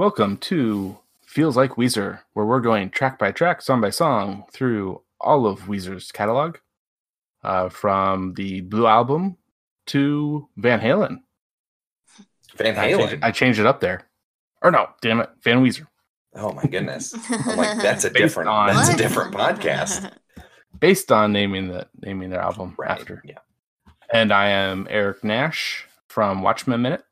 Welcome to Feels Like Weezer, where we're going track by track, song by song through all of Weezer's catalog, uh, from the Blue Album to Van Halen. Van I changed, Halen. it, I changed it up there. Or no, damn it, Van Weezer. Oh my goodness. I'm like, that's a Based different on- that's a different podcast. Based on naming the naming their album Right. after. Yeah. And I am Eric Nash from Watchmen Minute.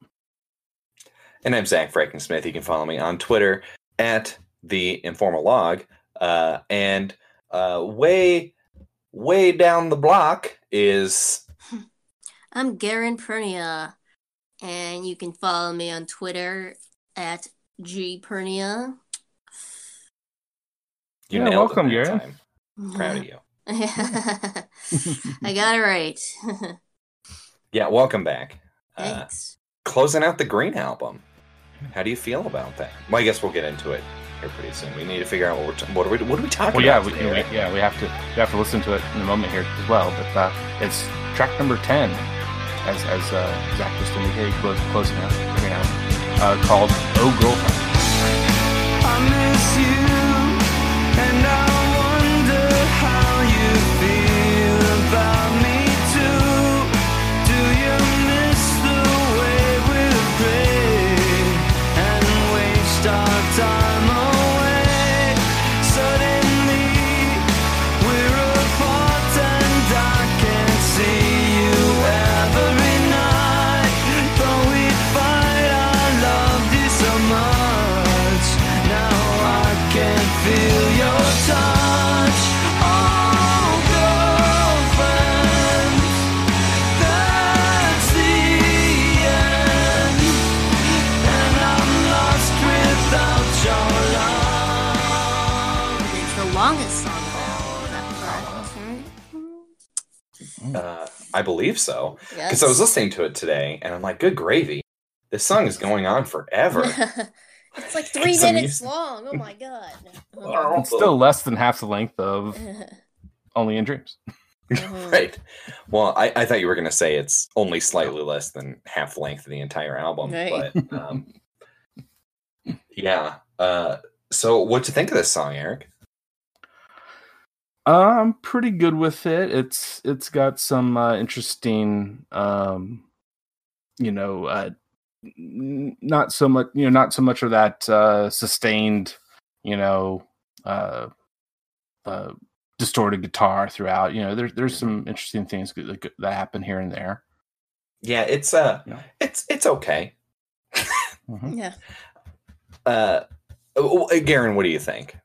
And I'm Zach Frankensmith. You can follow me on Twitter at the informal log. Uh, and uh, way, way down the block is I'm Garin Pirnia, and you can follow me on Twitter at gpirnia. you Yeah, welcome, that Garin. time. Proud of you. I got it right. Yeah, welcome back. Uh, Thanks. closing out the Green album. How do you feel about that? Well, I guess we'll get into it here pretty soon. We need to figure out what we're t- what are we what are we talking Well, yeah, about today, we, right? yeah, we have to we have to listen to it in a moment here as well. But uh, it's track number ten, as as uh, Zach just indicated, close, closing out right now, uh, called "Oh Girlfriend." Believe so. Yes. Because I was listening to it today, and I'm like, good gravy. This song is going on forever. it's like three It's minutes amusing. long. Oh my god. It's still less than half the length of "Only in Dreams." Mhm. right. Well, I, I thought you were going to say it's only slightly less than half length of the entire album, Right. but um, yeah. Uh, so, what do you think of this song, Eric? I'm pretty good with it. It's it's got some uh, interesting, um, you know, uh, n- not so much, you know, not so much of that uh, sustained, you know, uh, uh, distorted guitar throughout. You know, there's there's some interesting things that, that happen here and there. Yeah, it's uh, Yeah. it's it's okay. Mhm. Yeah. Uh, uh, Garin, what do you think?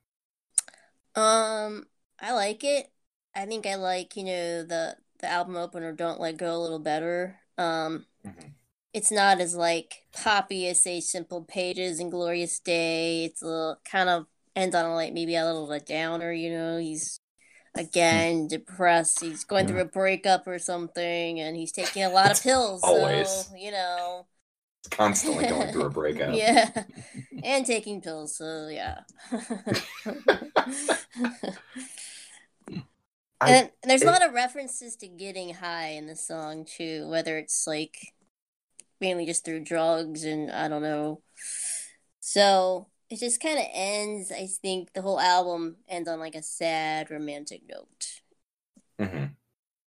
Um, I like it. I think I like, you know, the the album opener Don't Let Go a little better. Um Mhm. it's not as like poppy as say Simple Pages and Glorious Day. It's a little kind of ends on a like maybe a little a downer, you know. He's again depressed. He's going through a breakup or something and he's taking a lot of pills. Always. So, you know. Constantly going through a breakup. Yeah. And taking pills, so yeah. I- and there's a lot of references to getting high in the song too, whether it's like mainly just through drugs and I don't know. So it just kind of ends. I think the whole album ends on like a sad romantic note, hmm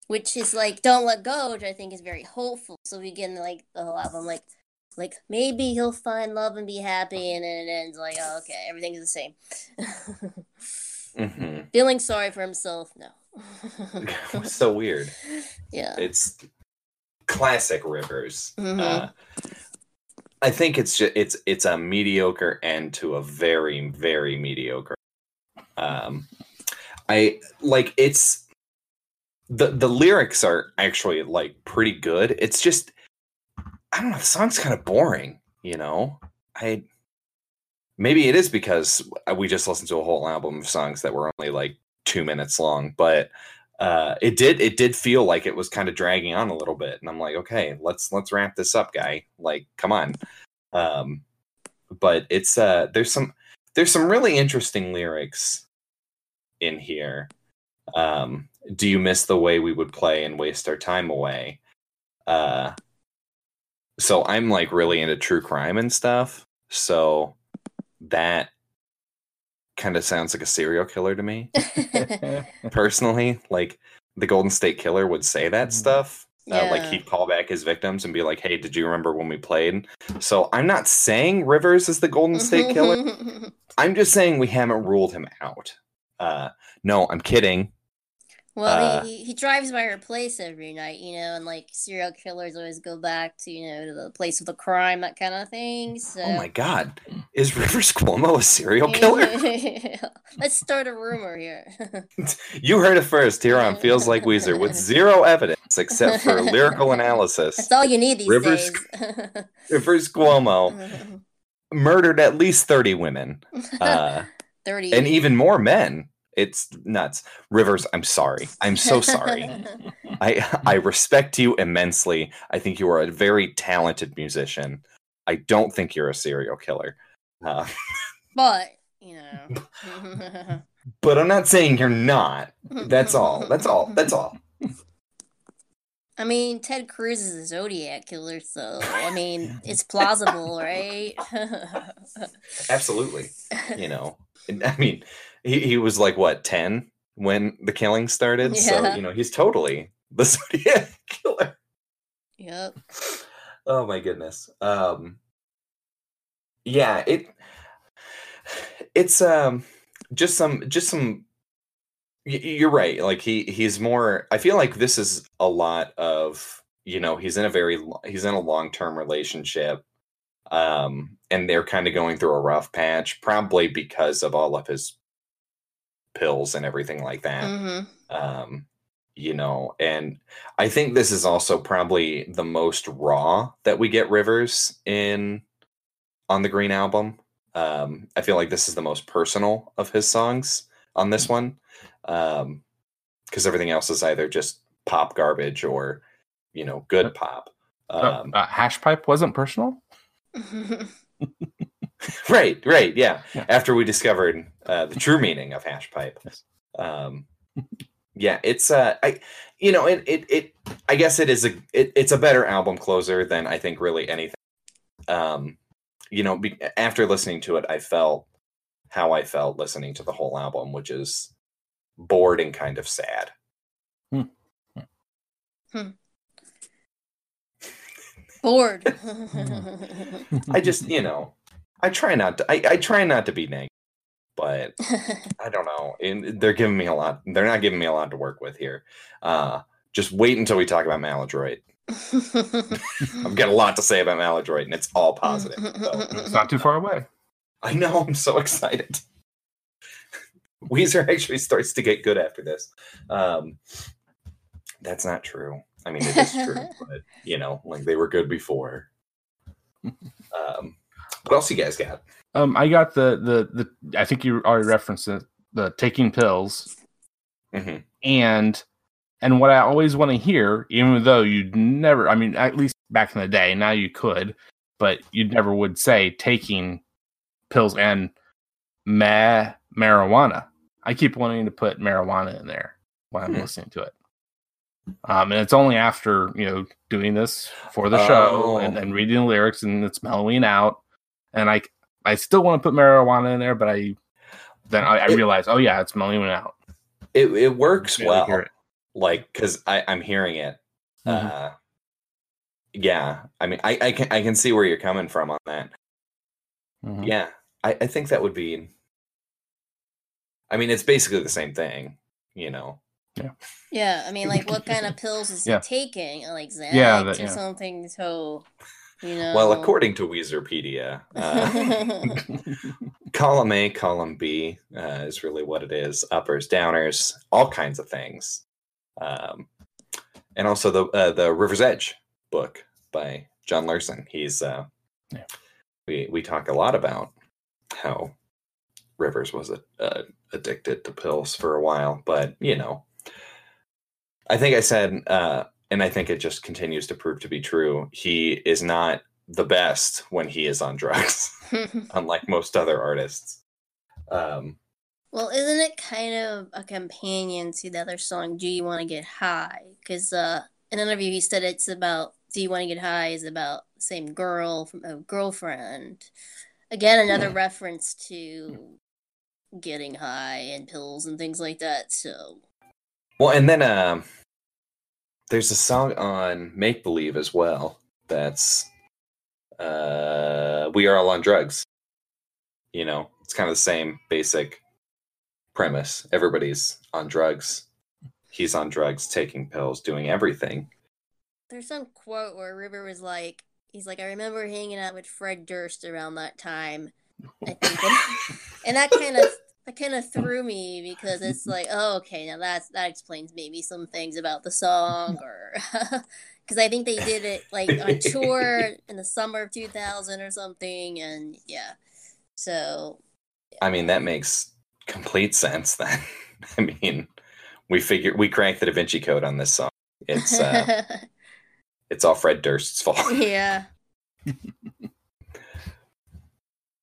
which is like "Don't Let Go," which I think is very hopeful. So we get like the whole album, like like maybe he'll find love and be happy, and then it ends like, oh, okay, everything's the same. hmm Feeling sorry for himself, no. So weird. yeah. It's classic Rivers. Mhm. Uh, I think it's just it's it's a mediocre end to a very very mediocre. Um, I like it's the the lyrics are actually like pretty good. It's just I don't know. The song's kind of boring. You know, I maybe it is because we just listened to a whole album of songs that were only like two minutes long, but uh it did it did feel like it was kind of dragging on a little bit and i'm like okay let's let's wrap this up guy. Like come on. Um but it's uh there's some there's some really interesting lyrics in here. Um do you miss the way we would play and waste our time away? Uh so i'm like really into true crime and stuff so that kind of sounds like a serial killer to me personally. Like the Golden State Killer would say that Mhm. stuff. Uh, like he'd call back his victims and be like, "Hey, did you remember when we played?" So I'm not saying Rivers is the Golden State Killer. I'm just saying we haven't ruled him out. Uh, no, I'm kidding. Well, Uh, he, he drives by her place every night, you know, and like serial killers always go back to you know to the place of the crime, that kind of thing. So. Oh my God, is Rivers Cuomo a serial killer? Let's start a rumor here. you heard it first here on Feels Like Weezer with zero evidence except for lyrical analysis. That's all you need these Rivers- days. Rivers Cuomo murdered at least 30 women uh, Thirty and even more men. It's nuts. Rivers, I'm sorry. I'm so sorry. I I respect you immensely. I think you are a very talented musician. I don't think you're a serial killer. Uh, but you know. but I'm not saying you're not. That's all. That's all. That's all. I mean, Ted Cruz is a Zodiac killer, so I mean, it's plausible, right? Absolutely. You know, I mean, he, he was like what 10 when the killing started. So, you know, he's totally the Zodiac killer. yep. Oh my goodness. Um yeah, it it's um just some just some you're right. Like he he's more I feel like this is a lot of, you know, he's in a very he's in a long-term relationship. Um and they're kind of going through a rough patch probably because of all of his pills and everything like that. Hmm um you know and i think this is also probably the most raw that we get rivers in on the green album. Um i feel like this is the most personal of his songs on this one um because everything else is either just pop garbage or you know good pop. Uh, um uh, hash pipe wasn't personal. right right yeah. Yeah. after we discovered uh, the true meaning of hash pipe Yes. um yeah it's uh i you know it it, it i guess it is a it, it's a better album closer than i think really anything um you know be, after listening to it i felt how i felt listening to the whole album which is bored and kind of sad Hmm. Bored. i just you know i try not to i, I try not to be negative but I don't know. And they're giving me a lot. They're not giving me a lot to work with here. Uh, just wait until we talk about Maladroit. I've got a lot to say about Maladroit, and it's all positive. So. It's not too far away. I know. I'm so excited. Weezer actually starts to get good after this. Um, that's not true. I mean, it is true, but you know, like they were good before. Um, what else you guys got? Um, I got the the the. I think you already referenced it. The taking pills Mhm. and and what I always want to hear, even though you'd never. I mean, at least back in the day, now you could, but you never would say taking pills and ma marijuana. I keep wanting to put marijuana in there when I'm Hmm. listening to it. Um, and it's only after you know doing this for the show and, Oh. and reading the lyrics and it's mellowing out, and I I still want to put marijuana in there, but I then I, I It- realize, oh yeah, it's mellowing out. It it works well. it. like because i'm hearing it Mhm. uh yeah i mean I, I can i can see where you're coming from on that Mhm. yeah I, I think that would be i mean it's basically the same thing you know yeah, Yeah, I mean, like, what kind of pills is Yeah. he taking? Like Xanax Yeah, that- or yeah. something? So, you know. well according to weezerpedia uh, column a column b uh, is really what it is uppers downers all kinds of things um, and also the uh, the river's edge book by john Luerssen he's uh, Yeah. we we talk a lot about how rivers was a, uh, addicted to pills for a while but you know i think i said uh, and i think it just continues to prove to be true he is not the best when he is on drugs unlike most other artists. Um, well, isn't it kind of a companion to the other song, Do You Want to Get High? Because uh, in an interview, he said it's about Do You Want to Get High is about the same girl from a girlfriend. Again, another reference to getting high and pills and things like that. So Well, and then um, there's a song on Make Believe as well. That's uh, "We Are All on Drugs." You know, it's kind of the same basic premise. Everybody's on drugs. He's on drugs, taking pills, doing everything. there's some quote where River was like, he's like, I remember hanging out with Fred Durst around that time. And that kind of that kind of threw me because it's like, oh, okay, now that's that explains maybe some things about the song, or because I think they did it like on tour in the summer of 2000 or something, and yeah, so I mean, that makes complete sense then. I mean, we figured we cracked the Da Vinci Code on this song. It's uh, it's all Fred Durst's fault. yeah,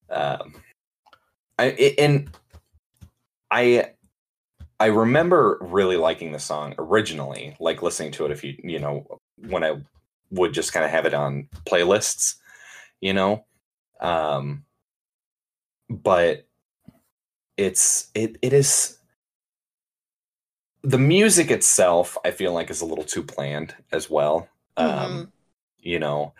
um, I and I I remember really liking the song originally, like listening to it if you you know when I would just kind of have it on playlists, you know. Um, but it's it it is the music itself. I feel like is a little too planned as well. Um, Mhm. you know,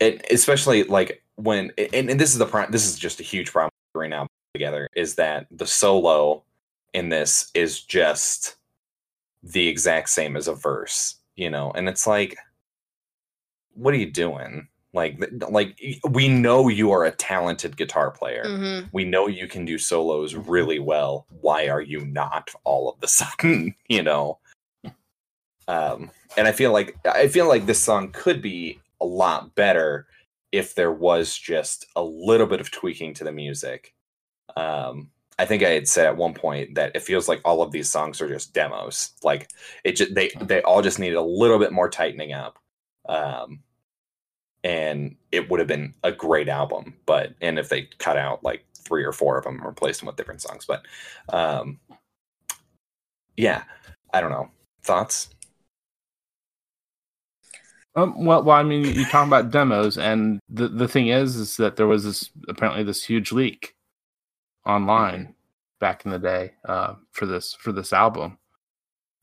it especially like when and, and this is the pro- this is just a huge problem right now together is that the solo in this is just the exact same as a verse, you know, and it's like, what are you doing? Like, like we know you are a talented guitar player. Mhm. We know you can do solos really well. Why are you not all of the sudden? You know. Um, and I feel like I feel like this song could be a lot better if there was just a little bit of tweaking to the music. Um, I think I had said at one point that it feels like all of these songs are just demos. Like it just they they all just needed a little bit more tightening up. Um, and it would have been a great album. But and if they cut out like three or four of them and replaced them with different songs, but um, yeah, I don't know thoughts. Um, well, well, I mean, you talk about demos, and the the thing is, is that there was this apparently this huge leak online back in the day uh, for this for this album.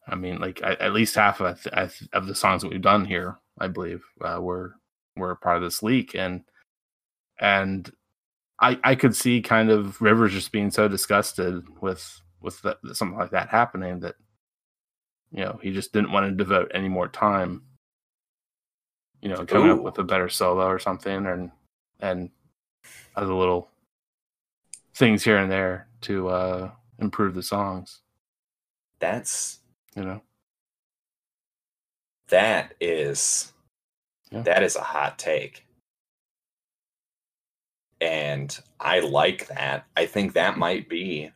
I mean, like at, at least half of of the songs that we've done here, I believe, uh, were were part of this leak, and and I I could see kind of Rivers just being so disgusted with with the, something like that happening that you know he just didn't want to devote any more time you know, coming up with a better solo or something, and and as a little things here and there to uh improve the songs. That's You know, that is Yeah. that is a hot take. And I like that. I think that might be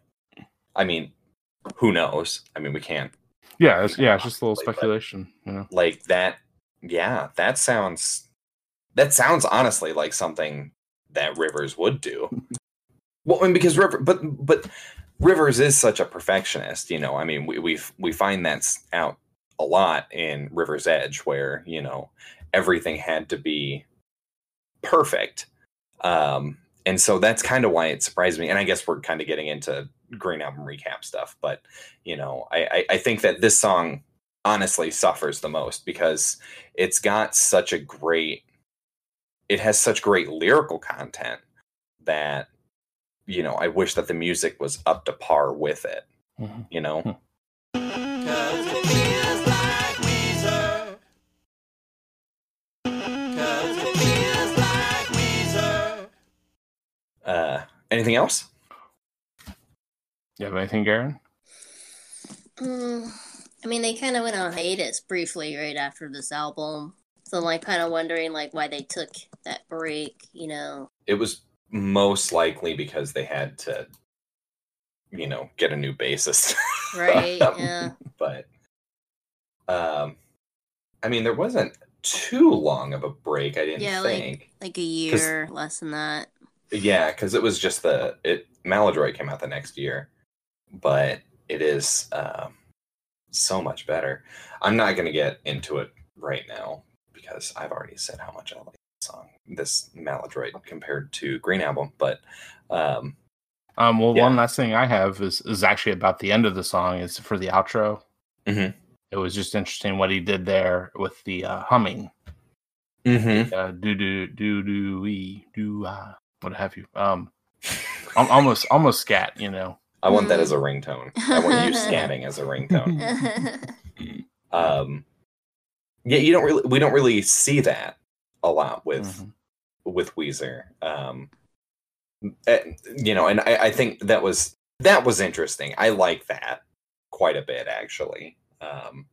I mean, who knows? I mean, we can't yeah, it's, yeah, it's just a little speculation. You know, like that yeah that sounds that sounds honestly like something that rivers would do well and because river but but rivers is such a perfectionist you know i mean we we we find that's out a lot in river's edge where you know everything had to be perfect um and so that's kind of why it surprised me and i guess we're kind of getting into green album recap stuff but you know i i, I think that this song honestly suffers the most because it's got such a great it has such great lyrical content that you know i wish that the music was up to par with it Mhm. you know Cause it feels like Weezer. Cause it feels like Weezer. uh anything else you have anything, Garin? Mm, I mean, they kind of went on hiatus briefly right after this album, so I'm like kind of wondering like why they took that break. You know, it was most likely because they had to you know get a new basis right? yeah. but um i mean there wasn't too long of a break i didn't Yeah, like- think Like a year, less than that. Yeah, because it was just the it Maladroit came out the next year, but it is um, so much better. I'm not gonna get into it right now because I've already said how much I like song, this Maladroit compared to Green Album, but um, Um, well, Yeah. one last thing I have is is actually about the end of the song. Is for the outro. Mhm. It was just interesting what he did there with the uh, humming. mhm. Uh, do do do do we do uh, what have you? Um, almost almost scat. You know. I want that as a ringtone. I want you scatting as a ringtone. Um, yeah, you don't really, we don't really see that a lot with Mhm. with Weezer. Um, eh, you know, and I, I think that was that was interesting. I like that quite a bit, actually. Um,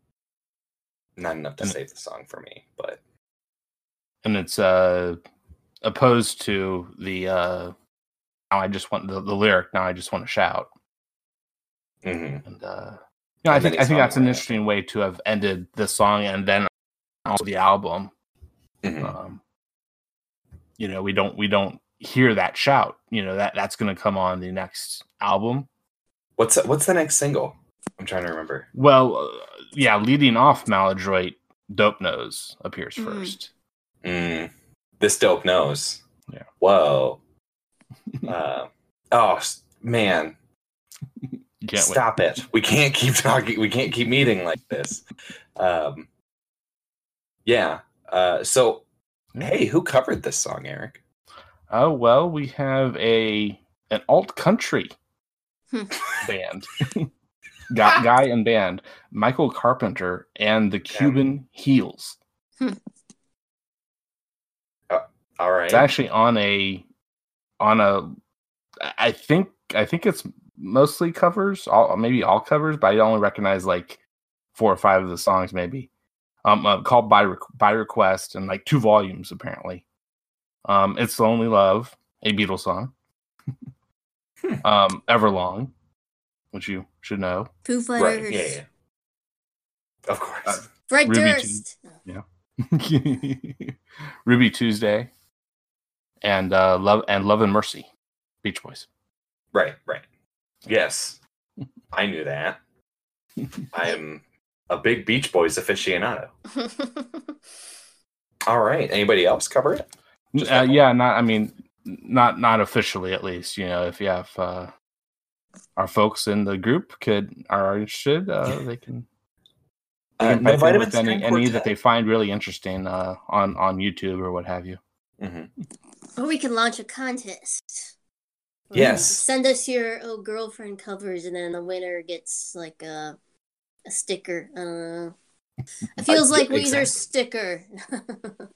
not enough to And- save the song for me, but and it's uh opposed to the uh now I just want the, the lyric now I just want to shout mhm. and uh you know, I think I think that's an interesting way to have ended the song and then also the album. Mhm. Um, you know, we don't we don't hear that shout. You know that that's going to come on the next album. what's what's the next single? I'm trying to remember. Well, uh, yeah, leading off Maladroit, Dope Nose appears Mhm. first. Mm, this dope nose. Yeah. Whoa. uh, oh man, can't wait. stop it. We can't keep talking. We can't keep meeting like this. Um, yeah. Uh, so, Yeah. hey, who covered this song, Eric? Oh well, we have a an alt country Hmm. band, guy, guy and band, Michael Carpenter and the Cuban Heels. All right. It's actually on a on a. I think I think it's mostly covers, all maybe all covers, but I only recognize like four or five of the songs, maybe. Um, uh, called by Re- by request and like two volumes apparently. Um, it's Lonely Love, a Beatles song. Hmm. um, Everlong, which you should know. Foo right. Yeah, yeah. Of course. Uh, Fred Ruby Durst. Ruby Tuesday, and uh, love and Love and Mercy, Beach Boys. right. Right. Yes. I knew that. I am a big Beach Boys aficionado. All right. Anybody else cover it? Uh, yeah, not. I mean, not not officially, at least. You know, if you have uh, our folks in the group could are interested, uh, they can. They Uh, can no vitamin with any, any that they find really interesting uh, on on YouTube or what have you. Mm-hmm. or we can launch a contest. Yes. Send us your old girlfriend covers, and then the winner gets like a a sticker. I don't know. It feels Uh, like yeah, Weezer exactly. sticker.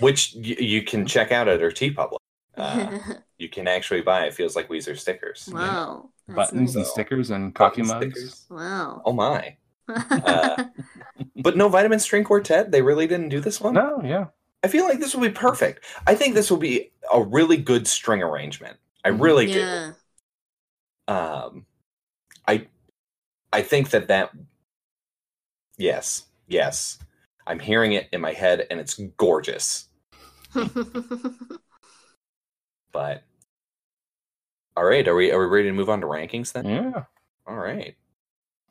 Which y- you can check out at our TeePublic. Uh, you can actually buy it feels like Weezer stickers. wow. That's Buttons and stickers and coffee mugs. stickers. Wow. Oh my. Uh, But no vitamin string quartet. They really didn't do this one. No, yeah, I feel like this will be perfect. I think this will be a really good string arrangement. I really yeah. do. Um, I, I think that that. Yes, yes, I'm hearing it in my head, and it's gorgeous. But all right, are we are we ready to move on to rankings then? yeah. All right.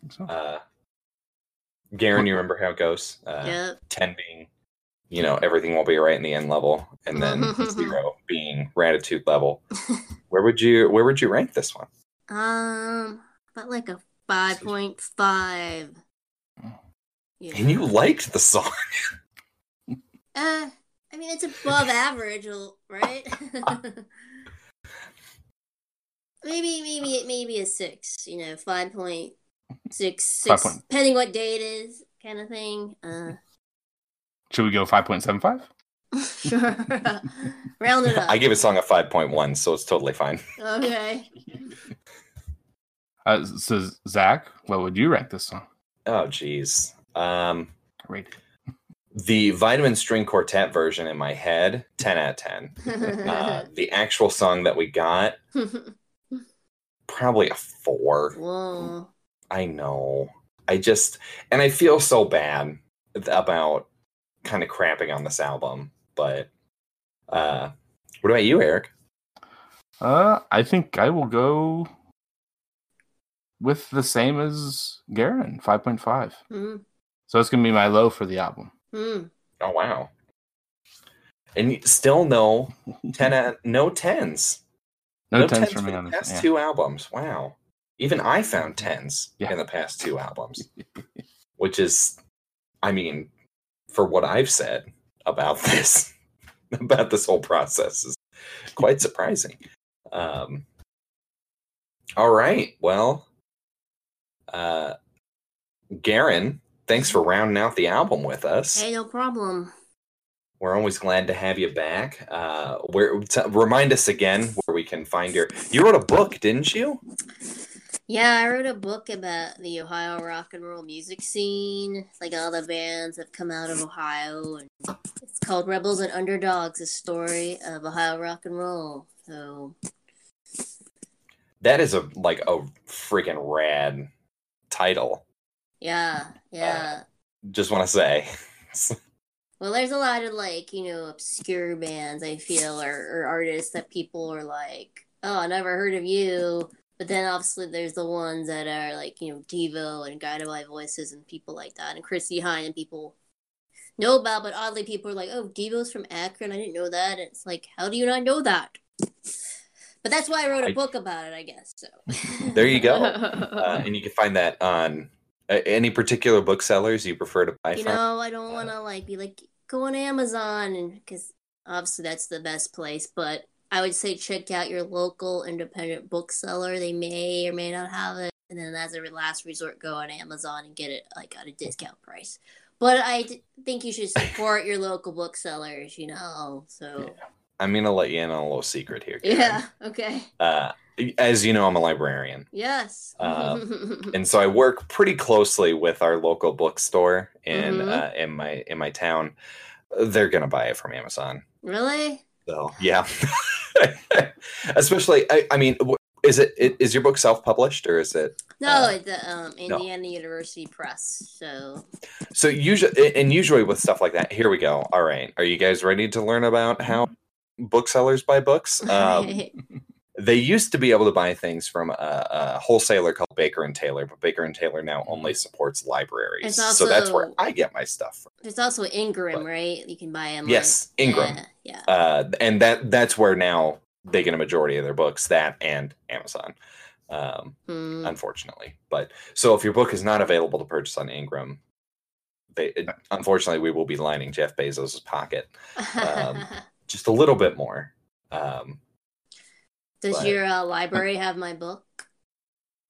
So, Uh, Garin, you remember how it goes? Uh, yep. 10 being, you know, everything will be right in the end level, and then zero being gratitude level. Where would you where would you rank this one? Um, about like a five point five. Yeah. And you liked the song. Uh, I mean, it's above average, right? maybe, maybe, it maybe a six. You know, five point six, six, Five point- depending what day it is, kind of thing. Uh, should we go five point seven five? sure. Round it up. I gave a song a 5.1, so it's totally fine. okay. Uh, so Zach, what would you rank this song? Oh geez. Um Rated. the Vitamin String Quartet version in my head, 10 out of 10. Uh, the actual song that we got, probably a four. Whoa. I know. I just and I feel so bad about kind of crapping on this album, but uh what about you, Eric? Uh, I think I will go with the same as Garin, five point five. Hmm. So it's gonna be my low for the album. Hmm. Oh wow. and still no ten, out- no tens, No, tens tens for me the on this. past Yeah. two albums. Wow, even I found tens Yeah. in the past two albums, which is, I mean, for what I've said about this, about this whole process is quite surprising. Um, all right, well, uh, Garin, thanks for rounding out the album with us. Hey, no problem. We're always glad to have you back. Uh, where t- remind us again where we can find your. You wrote a book, didn't you? Yeah, I wrote a book about the Ohio rock and roll music scene, like all the bands that come out of Ohio, and it's called Rebels and Underdogs: A Story of Ohio Rock and Roll. So That is a like a freaking rad title. Yeah, yeah. Just want to say. Well, there's a lot of like you know obscure bands I feel or, or artists that people are like, oh, I never heard of you. But then obviously there's the ones that are like you know Devo and Guided by Voices and people like that and Chrissie Hynde and people know about. But oddly, people are like, oh, Devo's from Akron. I didn't know that. And it's like, how do you not know that? But that's why I wrote a I- book about it, I guess. So There you go. uh, and you can find that on uh, any particular booksellers you prefer to buy you from. know, I don't want to like be like go on Amazon and because obviously that's the best place. But I would say check out your local independent bookseller. They may or may not have it, and then as a last resort, go on Amazon and get it like at a discount price. But I d- think you should support your local booksellers. You know, so I'm gonna let you in on a little secret here. Karen. yeah, okay, Uh, as you know, I'm a librarian. yes. Um, and so I work pretty closely with our local bookstore in Mhm. uh, in my in my town. They're gonna buy it from Amazon. really? So yeah, especially I, I mean, is it i- your book self published or is it? No, Uh, it's the um, no. Indiana University Press. So So usually and usually with stuff like that, here we go. All right, are you guys ready to learn about how booksellers buy books? Um, they used to be able to buy things from a, a wholesaler called Baker and Taylor, but Baker and Taylor now only supports libraries. It's so that's where I get my stuff from. There's also Ingram, But- right? You can buy them. Yes, Ingram. Yeah. uh, and that that's where now they get a majority of their books. That and Amazon, um, yeah. Hmm. unfortunately. But so if your book is not available to purchase on Ingram, they it, unfortunately we will be lining Jeff Bezos' pocket um, just a little bit more. Um, Does but- your uh, library have my book?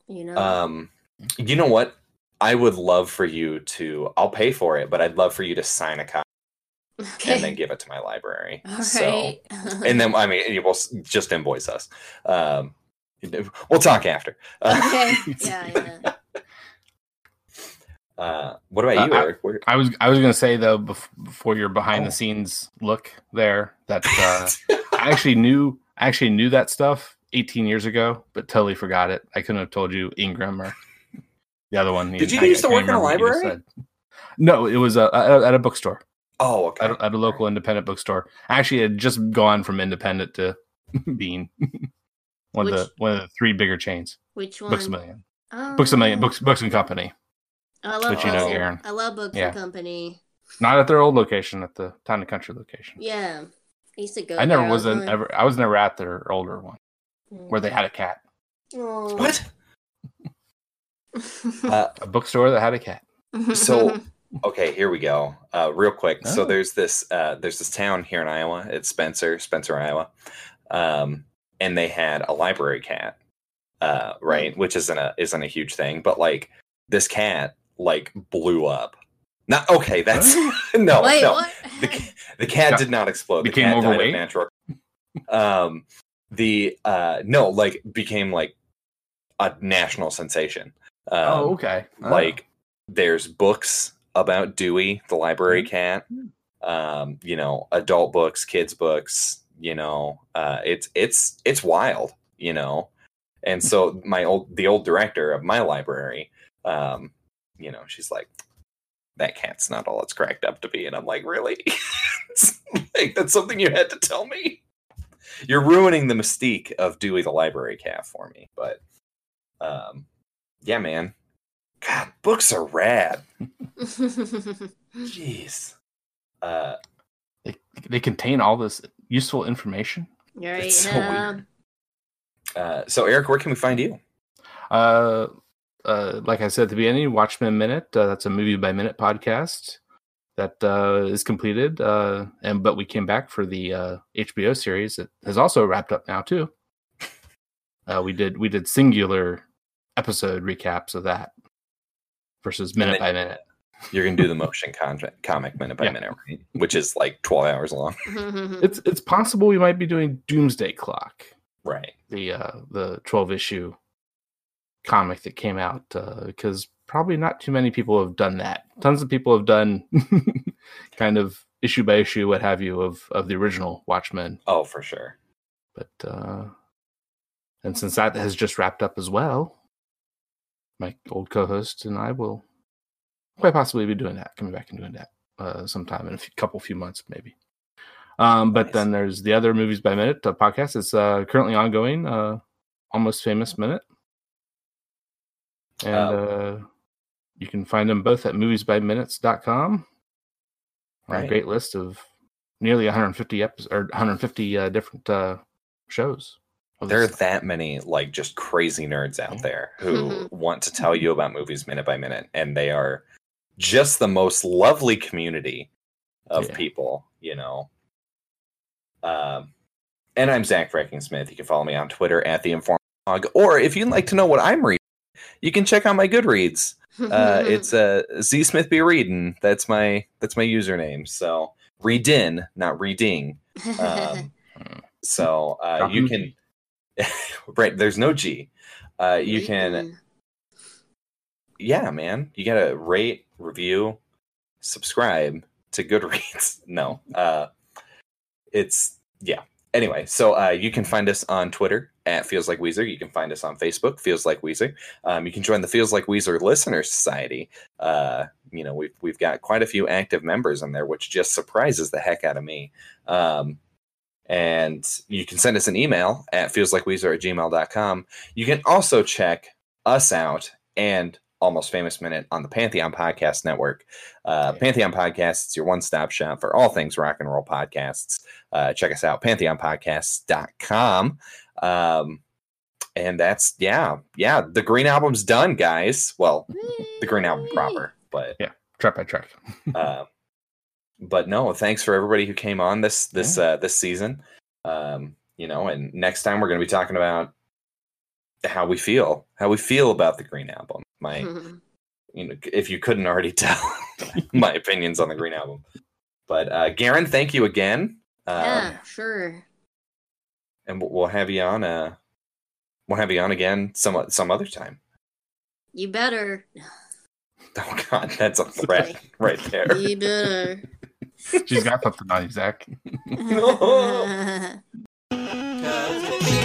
You know. um, you know what? I would love for you to. I'll pay for it, but I'd love for you to sign a copy okay. and then give it to my library. All so, right. and then I mean, you will just invoice us. Um, we'll talk after. okay. Yeah. Yeah. Uh, what about you, Uh, I- Eric? Where, I was I was gonna say though before your behind Oh. the scenes look there that uh, I actually knew I actually knew that stuff 18 years ago, but totally forgot it. I couldn't have told you Ingram or the other one. Did you I- used I to work in a remember what you just library? No, it was uh, at at a bookstore, oh, okay. at, a- at a local independent bookstore. I actually had just gone from independent to being one of the one of the three bigger chains. Which one? Books a Million, Oh, Books a Million, Books Books and Company. I love which you know, Aaron. I love Books Yeah. and Company. Not at their old location, at the town and country location. Yeah. I used to go. I never there was the in, ever. I was never at their older one where they had a cat, Oh. what? Uh, a bookstore that had a cat. So- okay, here we go. Uh, real quick. So Oh. there's this uh, there's this town here in Iowa. It's Spencer, Spencer, Iowa, um, and they had a library cat, uh, right? Which isn't a isn't a huge thing, but like this cat like blew up. Not okay. That's no, Wait, no. what? the, the cat Got- did not explode. became the cat died of overweight? natural. um, the uh, no, like became like a national sensation. Um, oh, okay. Oh. like there's books about Dewey, the library cat. Mm-hmm. Um, you know, adult books, kids books. You know, uh, it's it's it's wild. You know, and so my old the old director of my library, um, you know, she's like, that cat's not all it's cracked up to be, and I'm like, really? Like that's something you had to tell me. You're ruining the mystique of Dewey the library cat for me, but um, yeah, man. God, books are rad. Jeez. Uh, they they contain all this useful information. Right. It's so now. weird. Uh, so Eric, where can we find you? Uh, uh, like I said at the beginning, Watchmen Minute. Uh, that's a movie by minute podcast that uh, is completed. Uh, and but we came back for the uh, HBO series that has also wrapped up now too. Uh, we did we did singular episode recaps of that versus minute by minute. You're gonna do the motion content comic minute by Yeah. minute, right? Which is like 12 hours long. It's it's possible we might be doing Doomsday Clock, Right. the uh, the twelve issue comic that came out, because probably not too many people have done that. Tons of people have done kind of issue by issue, what have you, of of the original Watchmen. Oh, for sure. But uh, and since that has just wrapped up as well, my old co-host and I will quite possibly be doing that, coming back and doing that uh, sometime in a few, couple few months, maybe. Um, but Nice. then there's the other movies by minute uh, podcast. It's uh, currently ongoing, uh, almost famous minute, and Oh. uh, you can find them both at moviesbyminutes.com. On A great list of nearly 150 episodes or 150 uh, different uh, shows. There are that many like just crazy nerds out there who want to tell you about movies minute by minute, and they are just the most lovely community of Yeah. people, you know. Um, and I'm Zach Fracking Smith. You can follow me on Twitter at the Informed Blog, or if you'd like to know what I'm reading, you can check out my Goodreads. Uh, it's uh, Z Smith be reading. That's my that's my username. So readin, not reading. Um, so uh, you can right. There's no G. Uh, you can yeah, man. You gotta rate, review, subscribe to Goodreads. no, uh, it's yeah. Anyway, so uh, you can find us on Twitter at Feels Like Weezer. You can find us on Facebook, Feels Like Weezer. Um, you can join the Feels Like Weezer Listener Society. Uh, you know, we've we've got quite a few active members in there, which just surprises the heck out of me. Um, and you can send us an email at feelslikeweezer at gmail.com. You can also check us out and Almost Famous Minute on the Pantheon Podcast Network. Uh, Pantheon Podcasts, it's your one stop shop for all things rock and roll podcasts. Uh, check us out, pantheonpodcasts.com. Um, and that's, yeah, yeah, the Green Album's done, guys. Well, the Green Album proper, but yeah, track by track. uh, but no, thanks for everybody who came on this this uh, this season. Um, you know, and next time we're going to be talking about how we feel, how we feel about the Green Album. My, you know, if you couldn't already tell, my opinions on the Green Album. But uh, Garin, thank you again. Uh, yeah, sure. And we'll- we'll have you on. Uh, we'll have you on again some some other time. You better. Oh God, that's a threat right there. You better. She's got something on you, Zach. No. Cause